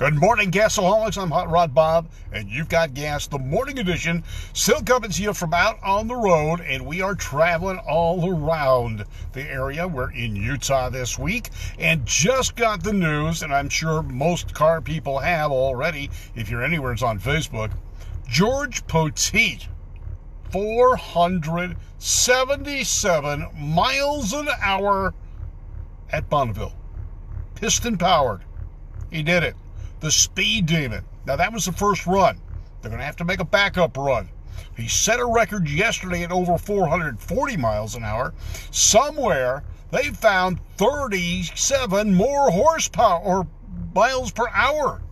Good morning, Gasaholics. I'm Hot Rod Bob, and you've got gas, the morning edition. Still coming to you from out on the road, and we are traveling all around the area. We're in Utah this week, and just got the news, and I'm sure most car people have already, if you're anywhere it's on Facebook. George Poteet, 477 miles an hour at Bonneville. Piston powered. He did it the Speed Demon. Now, that was the first run. They're going to have to make a backup run. He set a record yesterday at over 440 miles an hour. Somewhere they found 37 more horsepower or miles per hour.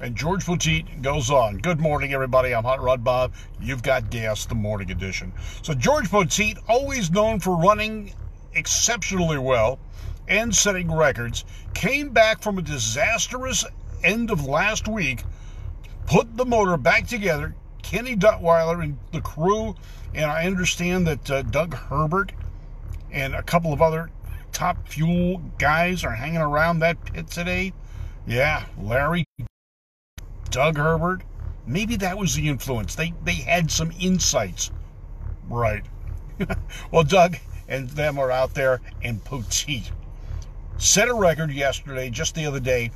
And George Poteet goes on. Good morning, everybody. I'm Hot Rod Bob. You've got gas, the morning edition. So, George Poteet, always known for running exceptionally well and setting records, came back from a disastrous end of last week, put the motor back together. Kenny Duttweiler and the crew, and I understand that uh, Doug Herbert and a couple of other top fuel guys are hanging around that pit today. Yeah, Larry, Doug Herbert. Maybe that was the influence. They they had some insights. Right. well, Doug and them are out there, and Poteet set a record yesterday, just the other day,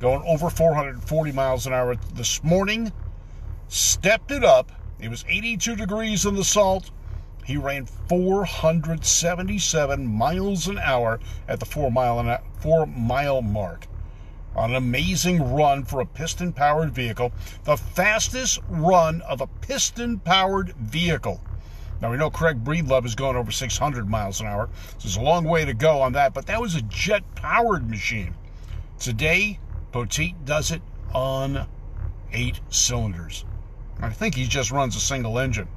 going over 440 miles an hour this morning. Stepped it up. It was 82 degrees in the salt. He ran 477 miles an hour at the four mile an four mile mark. An amazing run for a piston powered vehicle, the fastest run of a piston powered vehicle. Now we know Craig Breedlove is going over 600 miles an hour, so there's a long way to go on that, but that was a jet powered machine. Today, Poteet does it on eight cylinders. I think he just runs a single engine.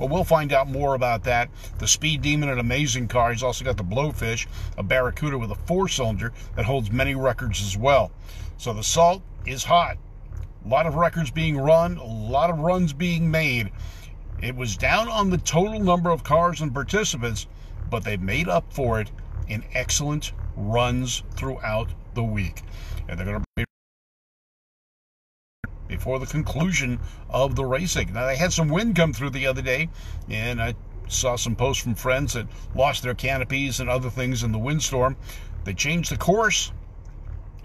But we'll find out more about that. The Speed Demon, an amazing car. He's also got the Blowfish, a Barracuda with a four cylinder that holds many records as well. So the salt is hot. A lot of records being run, a lot of runs being made. It was down on the total number of cars and participants, but they made up for it in excellent runs throughout the week. And they're going to be before the conclusion of the racing. Now, they had some wind come through the other day, and I saw some posts from friends that lost their canopies and other things in the windstorm. They changed the course,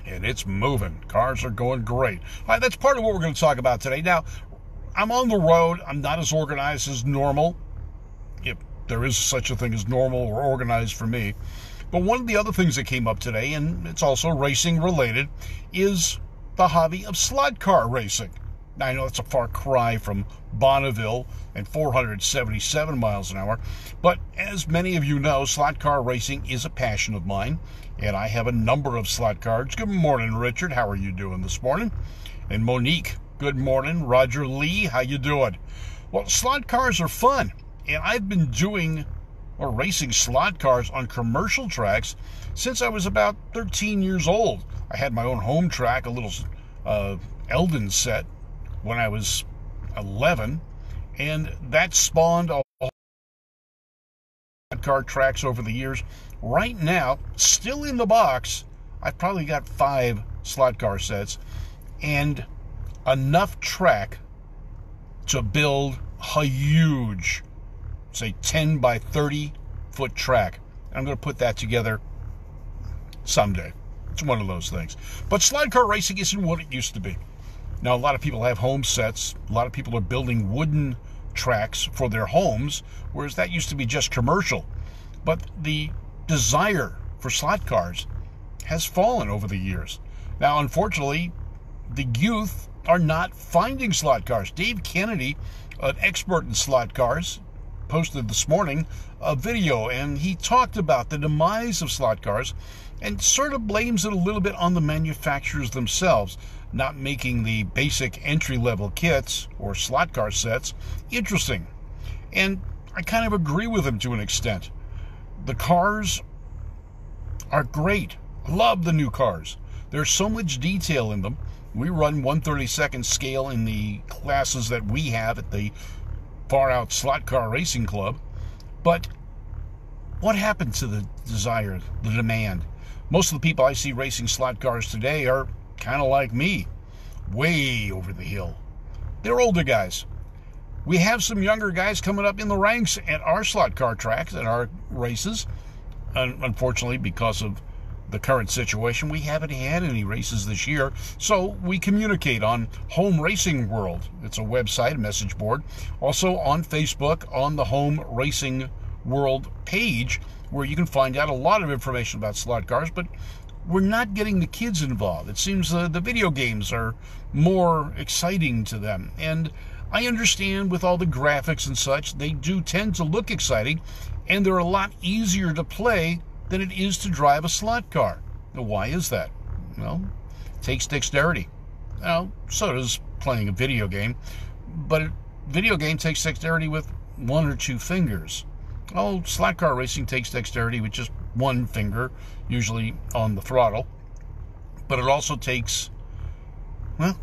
and it's moving. Cars are going great. All right, that's part of what we're going to talk about today. Now, I'm on the road. I'm not as organized as normal, if there is such a thing as normal or organized for me. But one of the other things that came up today, and it's also racing related, is the hobby of slot car racing. Now, I know that's a far cry from Bonneville and 477 miles an hour, but as many of you know, slot car racing is a passion of mine, and I have a number of slot cars. Good morning, Richard. How are you doing this morning? And Monique, good morning. Roger Lee, how you doing? Well, slot cars are fun, and I've been doing or racing slot cars on commercial tracks since I was about 13 years old. I had my own home track, a little uh, Eldon set, when I was 11, and that spawned a slot car tracks over the years. Right now, still in the box, I've probably got five slot car sets and enough track to build a huge, say 10 by 30 foot track. I'm going to put that together someday. It's one of those things. But slide car racing isn't what it used to be. Now, a lot of people have home sets. A lot of people are building wooden tracks for their homes, whereas that used to be just commercial. But the desire for slot cars has fallen over the years. Now, unfortunately, the youth are not finding slot cars. Dave Kennedy, an expert in slot cars, posted this morning a video and he talked about the demise of slot cars and sort of blames it a little bit on the manufacturers themselves not making the basic entry level kits or slot car sets interesting. And I kind of agree with him to an extent. The cars are great. Love the new cars. There's so much detail in them. We run 132nd scale in the classes that we have at the Far Out Slot Car Racing Club. But what happened to the desire, the demand? Most of the people I see racing slot cars today are kind of like me. way over the hill. They're older guys. We have some younger guys coming up in the ranks at our slot car tracks, at our races. Unfortunately, because of the current situation, we haven't had any races this year. So we communicate on Home Racing World. It's a website, a message board. Also on Facebook on the Home Racing World page, where you can find out a lot of information about slot cars, but we're not getting the kids involved. It seems uh, the video games are more exciting to them. And I understand with all the graphics and such, they do tend to look exciting, and they're a lot easier to play than it is to drive a slot car. Now, why is that? Well, it takes dexterity. Now, so does playing a video game, but a video game takes dexterity with one or two fingers. Oh, slot car racing takes dexterity with just one finger, usually on the throttle. But it also takes, well,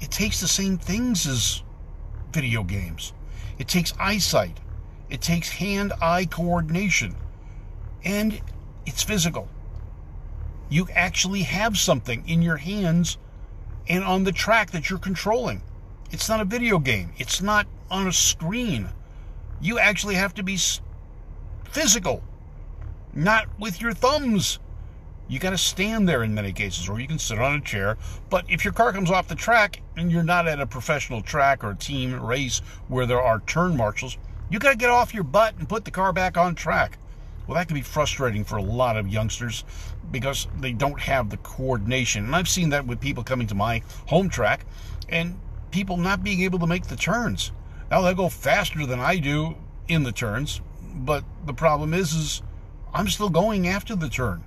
it takes the same things as video games. It takes eyesight, it takes hand eye coordination, and it's physical. You actually have something in your hands and on the track that you're controlling. It's not a video game, it's not on a screen. You actually have to be physical, not with your thumbs. You got to stand there in many cases, or you can sit on a chair. But if your car comes off the track and you're not at a professional track or a team race where there are turn marshals, you got to get off your butt and put the car back on track. Well, that can be frustrating for a lot of youngsters because they don't have the coordination. And I've seen that with people coming to my home track and people not being able to make the turns. Now they go faster than I do in the turns, but the problem is is I'm still going after the turn.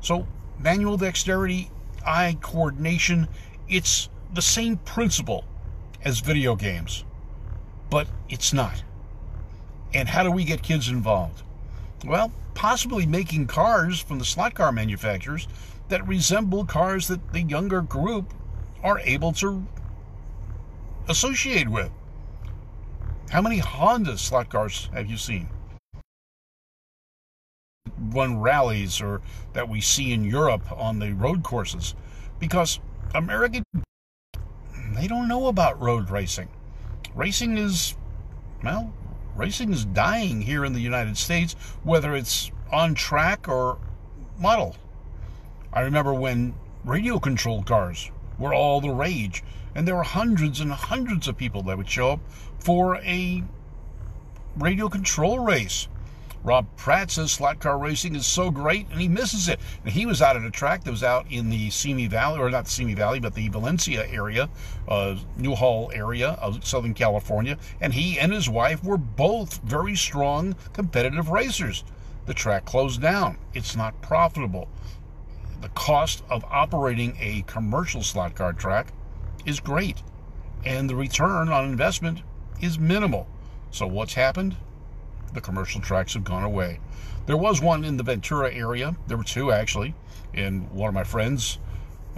So, manual dexterity, eye coordination, it's the same principle as video games, but it's not. And how do we get kids involved? Well, possibly making cars from the slot car manufacturers that resemble cars that the younger group are able to associate with. How many Honda slot cars have you seen? run rallies or that we see in Europe on the road courses because American they don't know about road racing. Racing is well, racing is dying here in the United States whether it's on track or model. I remember when radio controlled cars were all the rage and there were hundreds and hundreds of people that would show up for a radio control race Rob Pratt says slot car racing is so great and he misses it. And he was out at a track that was out in the Simi Valley, or not the Simi Valley, but the Valencia area, uh, Newhall area of Southern California. And he and his wife were both very strong competitive racers. The track closed down. It's not profitable. The cost of operating a commercial slot car track is great, and the return on investment is minimal. So, what's happened? The commercial tracks have gone away. There was one in the Ventura area. There were two actually, and one of my friends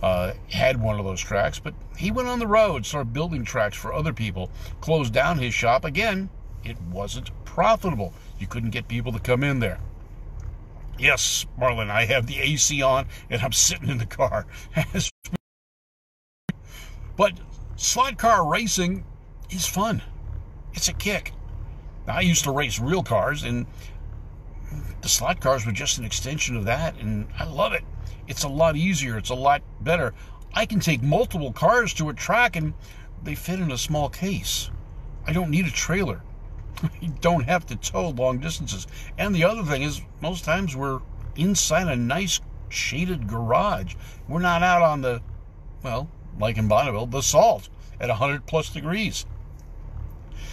uh, had one of those tracks, but he went on the road, started building tracks for other people, closed down his shop. Again, it wasn't profitable. You couldn't get people to come in there. Yes, Marlon, I have the AC on and I'm sitting in the car. but slot car racing is fun. It's a kick. I used to race real cars, and the slot cars were just an extension of that, and I love it. It's a lot easier, it's a lot better. I can take multiple cars to a track, and they fit in a small case. I don't need a trailer. I don't have to tow long distances. And the other thing is, most times we're inside a nice shaded garage. We're not out on the, well, like in Bonneville, the salt at 100 plus degrees.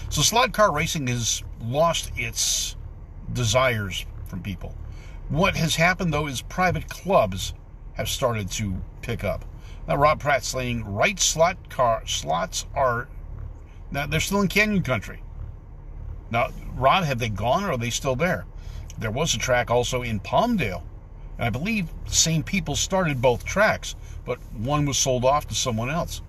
So slot car racing has lost its desires from people. What has happened though is private clubs have started to pick up. Now Rob Pratt's saying right slot car slots are now they're still in Canyon Country. Now, Rob, have they gone or are they still there? There was a track also in Palmdale, and I believe the same people started both tracks, but one was sold off to someone else.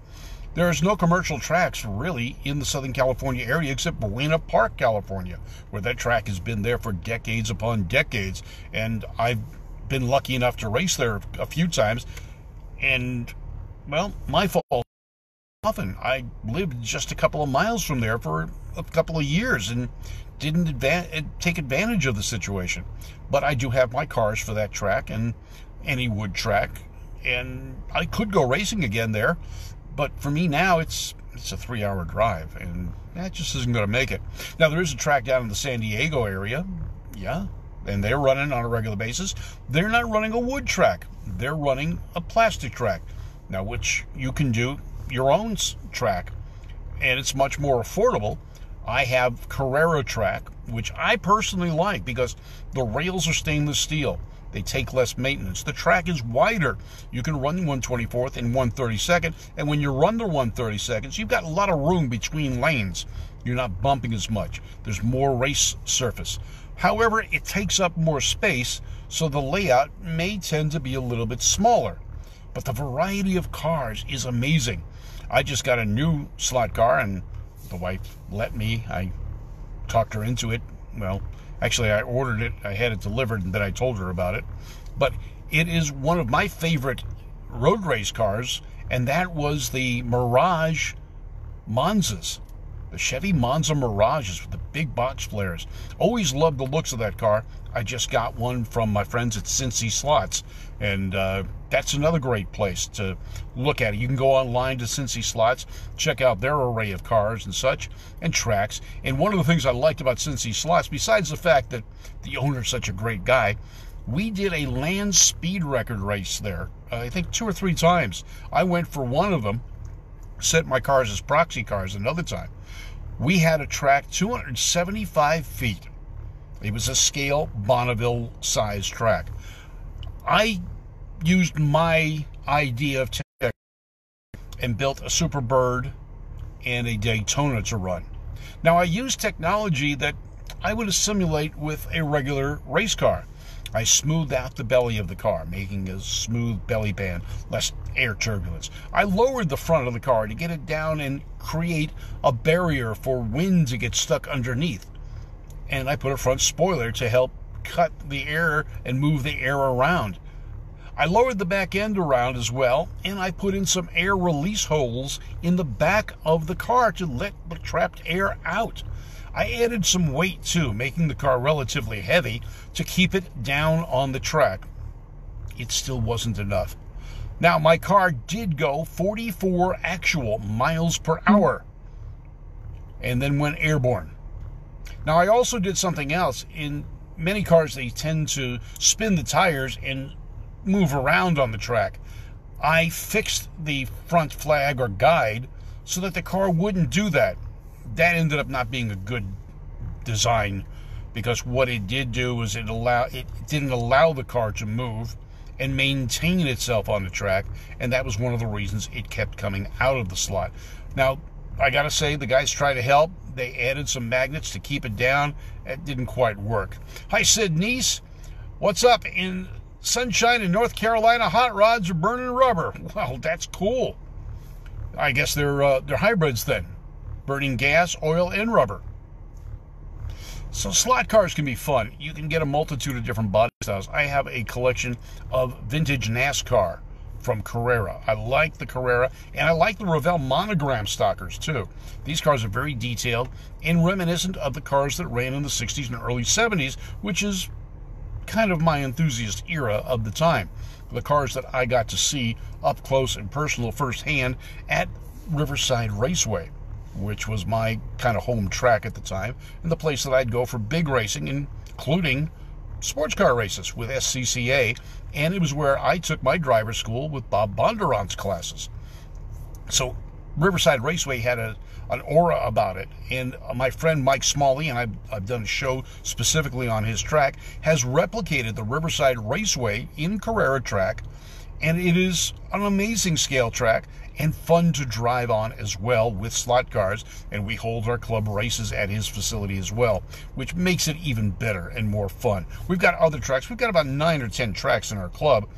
There's no commercial tracks really in the Southern California area except Buena Park, California, where that track has been there for decades upon decades. And I've been lucky enough to race there a few times. And, well, my fault. often. I lived just a couple of miles from there for a couple of years and didn't advan- eh, take advantage of the situation. But I do have my cars for that track and any wood track, and I could go racing again there. But for me now, it's it's a three-hour drive, and that just isn't going to make it. Now there is a track down in the San Diego area, yeah, and they're running on a regular basis. They're not running a wood track; they're running a plastic track. Now, which you can do your own track, and it's much more affordable. I have Carrera track, which I personally like because the rails are stainless steel. They take less maintenance. The track is wider. You can run 124th and 132nd, and when you run the 132nds, you've got a lot of room between lanes. You're not bumping as much. There's more race surface. However, it takes up more space, so the layout may tend to be a little bit smaller. But the variety of cars is amazing. I just got a new slot car, and the wife let me. I talked her into it. Well, actually, I ordered it, I had it delivered, and then I told her about it. But it is one of my favorite road race cars, and that was the Mirage Monzas. The Chevy Monza Mirages with the big box flares. Always loved the looks of that car. I just got one from my friends at Cincy Slots, and uh, that's another great place to look at it. You can go online to Cincy Slots, check out their array of cars and such, and tracks. And one of the things I liked about Cincy Slots, besides the fact that the owner's such a great guy, we did a land speed record race there. Uh, I think two or three times. I went for one of them, set my cars as proxy cars another time we had a track 275 feet. It was a scale Bonneville size track. I used my idea of tech and built a Superbird and a Daytona to run. Now I used technology that I would assimilate with a regular race car. I smoothed out the belly of the car, making a smooth belly band, less air turbulence. I lowered the front of the car to get it down and create a barrier for wind to get stuck underneath. And I put a front spoiler to help cut the air and move the air around. I lowered the back end around as well, and I put in some air release holes in the back of the car to let the trapped air out. I added some weight too, making the car relatively heavy to keep it down on the track. It still wasn't enough. Now, my car did go 44 actual miles per hmm. hour and then went airborne. Now, I also did something else. In many cars, they tend to spin the tires and move around on the track. I fixed the front flag or guide so that the car wouldn't do that that ended up not being a good design because what it did do was it allow it didn't allow the car to move and maintain itself on the track and that was one of the reasons it kept coming out of the slot. Now i gotta say the guys tried to help. They added some magnets to keep it down. It didn't quite work. Hi sid niece what's up in sunshine in north carolina? Hot rods are burning rubber. Well that's cool. I guess they're uh, they're hybrids then burning gas, oil, and rubber. So slot cars can be fun. You can get a multitude of different body styles. I have a collection of vintage NASCAR from Carrera. I like the Carrera, and I like the Revell monogram stockers too. These cars are very detailed and reminiscent of the cars that ran in the 60s and early 70s, which is kind of my enthusiast era of the time. The cars that I got to see up close and personal firsthand at Riverside Raceway which was my kind of home track at the time, and the place that I'd go for big racing, including sports car races with SCCA, and it was where I took my driver's school with Bob Bondurant's classes. So Riverside Raceway had a an aura about it, and my friend Mike Smalley, and I've, I've done a show specifically on his track, has replicated the Riverside Raceway in Carrera track, and it is an amazing scale track and fun to drive on as well with slot cars. And we hold our club races at his facility as well, which makes it even better and more fun. We've got other tracks. We've got about nine or 10 tracks in our club.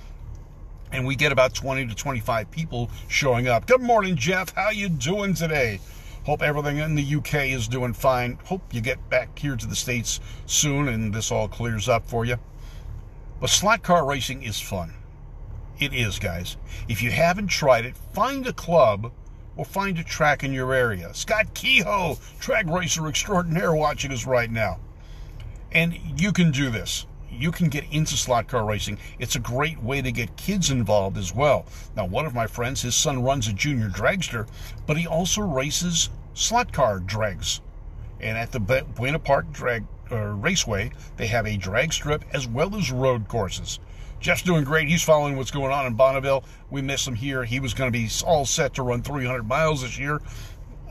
And we get about 20 to 25 people showing up. Good morning, Jeff. How you doing today? Hope everything in the UK is doing fine. Hope you get back here to the States soon and this all clears up for you. But slot car racing is fun. It is, guys. If you haven't tried it, find a club or find a track in your area. Scott Kehoe, track racer extraordinaire, watching us right now. And you can do this. You can get into slot car racing. It's a great way to get kids involved as well. Now, one of my friends, his son runs a junior dragster, but he also races slot car drags. And at the Buena Park Drag uh, Raceway, they have a drag strip as well as road courses. Jeff's doing great. He's following what's going on in Bonneville. We miss him here. He was going to be all set to run 300 miles this year,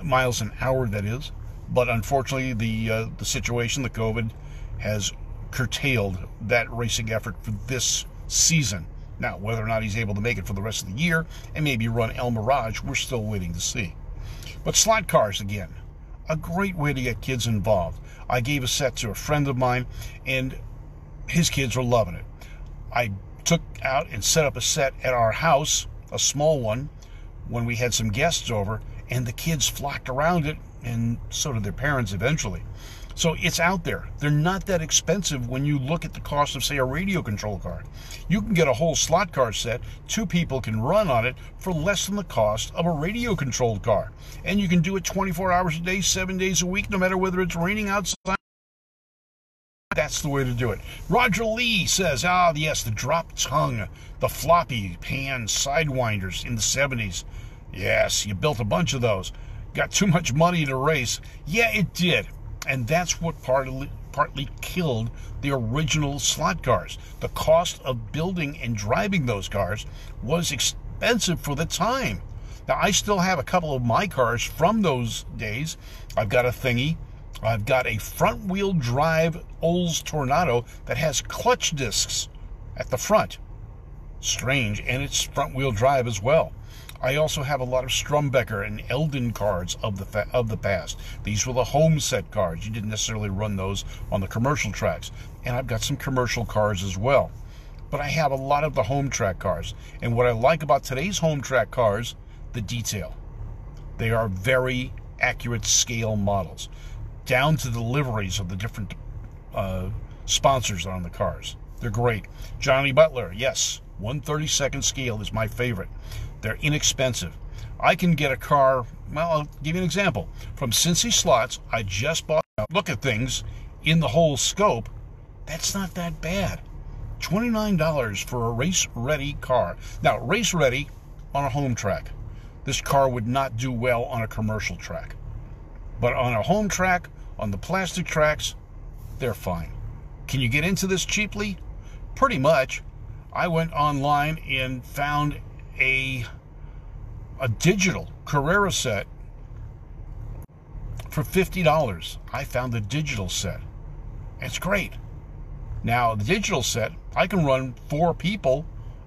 miles an hour, that is. But unfortunately, the uh, the situation, the COVID, has curtailed that racing effort for this season. Now, whether or not he's able to make it for the rest of the year and maybe run El Mirage, we're still waiting to see. But slot cars, again, a great way to get kids involved. I gave a set to a friend of mine, and his kids were loving it. I took out and set up a set at our house, a small one, when we had some guests over, and the kids flocked around it, and so did their parents eventually. So it's out there. They're not that expensive when you look at the cost of, say, a radio control car. You can get a whole slot car set, two people can run on it for less than the cost of a radio controlled car. And you can do it 24 hours a day, seven days a week, no matter whether it's raining outside. That's the way to do it. Roger Lee says, ah, yes, the drop tongue, the floppy pan sidewinders in the 70s. Yes, you built a bunch of those. Got too much money to race. Yeah, it did. And that's what partly, partly killed the original slot cars. The cost of building and driving those cars was expensive for the time. Now, I still have a couple of my cars from those days. I've got a thingy. I've got a front wheel drive Olds Toronado that has clutch discs at the front. Strange, and it's front wheel drive as well. I also have a lot of Strombecker and Eldon cards of the fa- of the past. These were the home set cards. You didn't necessarily run those on the commercial tracks. And I've got some commercial cars as well. But I have a lot of the home track cars. And what I like about today's home track cars, the detail. They are very accurate scale models, down to the liveries of the different uh, sponsors on the cars. They're great. Johnny Butler, yes, 132nd scale is my favorite. They're inexpensive. I can get a car, well, I'll give you an example. From Cincy Slots, I just bought, look at things in the whole scope. That's not that bad. $29 for a race ready car. Now, race ready on a home track. This car would not do well on a commercial track. But on a home track, on the plastic tracks, they're fine. Can you get into this cheaply? Pretty much. I went online and found a a digital Carrera set for $50. I found the digital set. It's great. Now, the digital set, I can run four people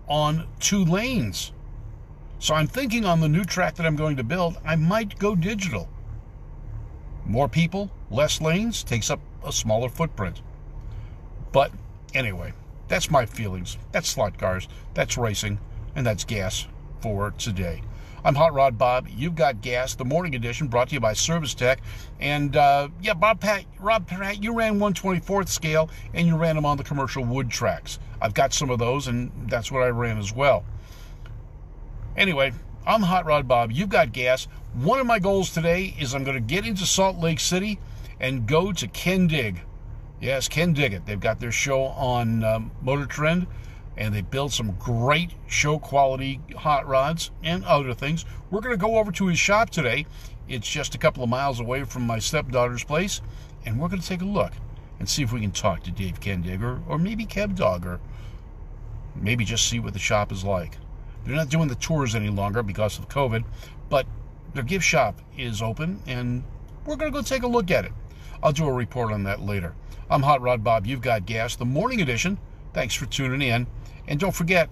on two lanes. So I'm thinking on the new track that I'm going to build, I might go digital. More people, less lanes, takes up a smaller footprint. But anyway, that's my feelings. That's slot cars. That's racing and that's gas for today. I'm Hot Rod Bob. You've got gas. The morning edition brought to you by Service Tech. And uh, yeah, Bob Pat, Rob Pat, you ran 124th scale and you ran them on the commercial wood tracks. I've got some of those, and that's what I ran as well. Anyway, I'm Hot Rod Bob. You've got gas. One of my goals today is I'm going to get into Salt Lake City and go to Kindig. Yes, Kindig-It. They've got their show on um, Motor Trend and they build some great show quality hot rods and other things. We're going to go over to his shop today. It's just a couple of miles away from my stepdaughter's place, and we're going to take a look and see if we can talk to Dave Kindig or, or maybe Kev Dog or maybe just see what the shop is like. They're not doing the tours any longer because of COVID, but their gift shop is open, and we're going to go take a look at it. I'll do a report on that later. I'm Hot Rod Bob. You've got gas, the morning edition. Thanks for tuning in. And don't forget,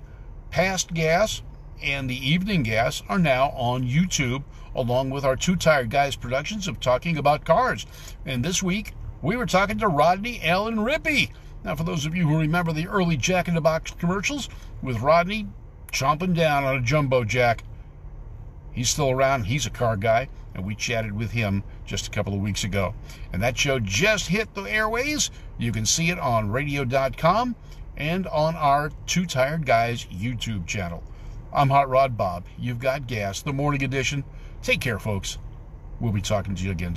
past gas and the evening gas are now on YouTube, along with our Two Tired Guys productions of talking about cars. And this week, we were talking to Rodney Allen Rippy. Now, for those of you who remember the early Jack in the Box commercials with Rodney chomping down on a jumbo jack, he's still around. He's a car guy, and we chatted with him just a couple of weeks ago. And that show just hit the airways. You can see it on radio.com and on our Two Tired Guys YouTube channel. I'm Hot Rod Bob. You've got gas. The morning edition. Take care, folks. We'll be talking to you again tomorrow.